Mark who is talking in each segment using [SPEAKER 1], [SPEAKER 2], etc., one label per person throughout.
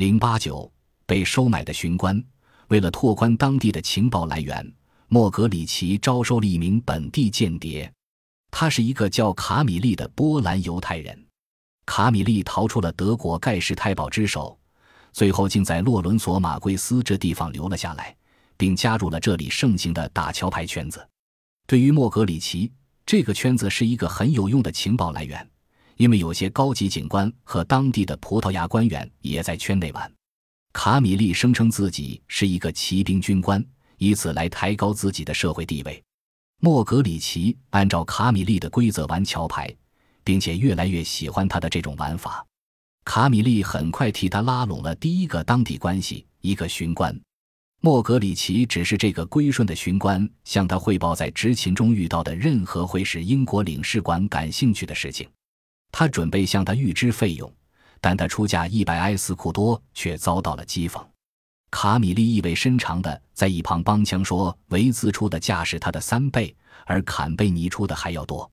[SPEAKER 1] 零八九被收买的巡官，为了拓宽当地的情报来源，莫格里奇招收了一名本地间谍。他是一个叫卡米利的波兰犹太人。卡米利逃出了德国盖世太保之手，最后竟在洛伦索马贵斯这地方留了下来，并加入了这里盛行的打桥牌圈子。对于莫格里奇，这个圈子是一个很有用的情报来源。因为有些高级警官和当地的葡萄牙官员也在圈内玩，卡米利声称自己是一个骑兵军官，以此来抬高自己的社会地位。莫格里奇按照卡米利的规则玩桥牌，并且越来越喜欢他的这种玩法。卡米利很快替他拉拢了第一个当地关系——一个巡官。莫格里奇只是这个归顺的巡官向他汇报在执勤中遇到的任何会使英国领事馆感兴趣的事情。他准备向他预支费用，但他出价一百埃斯库多却遭到了讥讽。卡米利意味深长地在一旁帮腔说：“维兹出的价是他的三倍，而坎贝尼出的还要多。”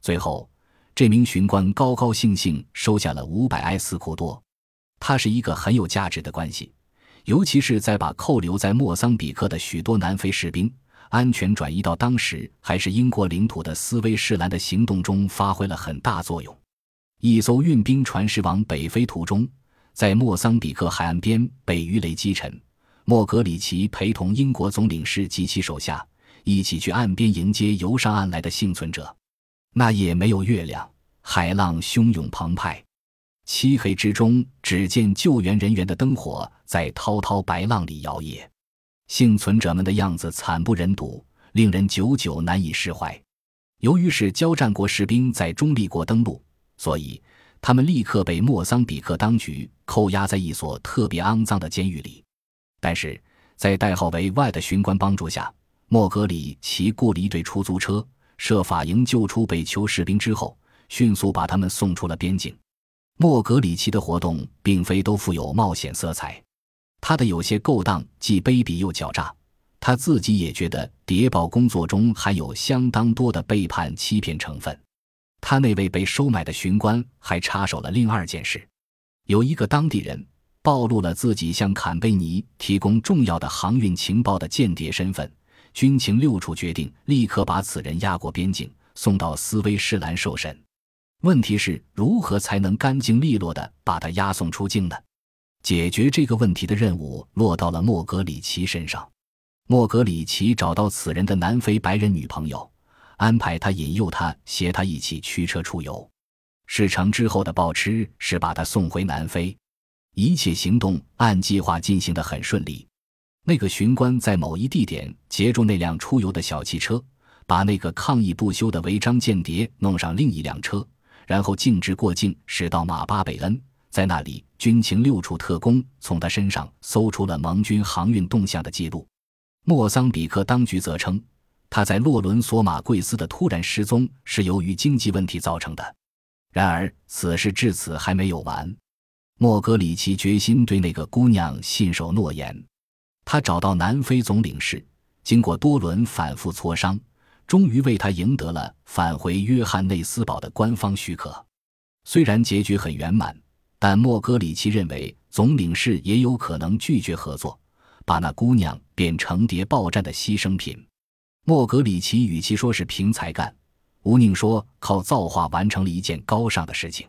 [SPEAKER 1] 最后，这名巡官高高兴兴收下了五百埃斯库多。他是一个很有价值的关系，尤其是在把扣留在莫桑比克的许多南非士兵安全转移到当时还是英国领土的斯威士兰的行动中发挥了很大作用。一艘运兵船驶往北非途中，在莫桑比克海岸边被鱼雷击沉。莫格里奇陪同英国总领事及其手下一起去岸边迎接游上岸来的幸存者。那夜没有月亮，海浪汹涌澎湃，漆黑之中只见救援人员的灯火在滔滔白浪里摇曳。幸存者们的样子惨不忍睹，令人久久难以释怀。由于是交战国士兵在中立国登陆。所以，他们立刻被莫桑比克当局扣押在一所特别肮脏的监狱里。但是在代号为 Y 的巡官帮助下，莫格里奇雇了一队出租车，设法营救出被囚士兵之后，迅速把他们送出了边境。莫格里奇的活动并非都富有冒险色彩，他的有些勾当既卑鄙又狡诈。他自己也觉得谍报工作中含有相当多的背叛、欺骗成分。他那位被收买的巡官还插手了另二件事，有一个当地人暴露了自己向坎贝尼提供重要的航运情报的间谍身份，军情六处决定立刻把此人押过边境，送到斯威士兰受审。问题是如何才能干净利落地把他押送出境呢？解决这个问题的任务落到了莫格里奇身上。莫格里奇找到此人的南非白人女朋友。安排他引诱他，携他一起驱车出游。事成之后的报吃是把他送回南非。一切行动按计划进行得很顺利。那个巡官在某一地点截住那辆出游的小汽车，把那个抗议不休的违章间谍弄上另一辆车，然后径直过境驶到马巴贝恩。在那里，军情六处特工从他身上搜出了盟军航运动向的记录。莫桑比克当局则称。他在洛伦索马贵斯的突然失踪是由于经济问题造成的。然而，此事至此还没有完。莫格里奇决心对那个姑娘信守诺言。他找到南非总领事，经过多轮反复磋商，终于为他赢得了返回约翰内斯堡的官方许可。虽然结局很圆满，但莫格里奇认为总领事也有可能拒绝合作，把那姑娘变成谍报战的牺牲品。莫格里奇与其说是凭才干，吴宁说靠造化完成了一件高尚的事情。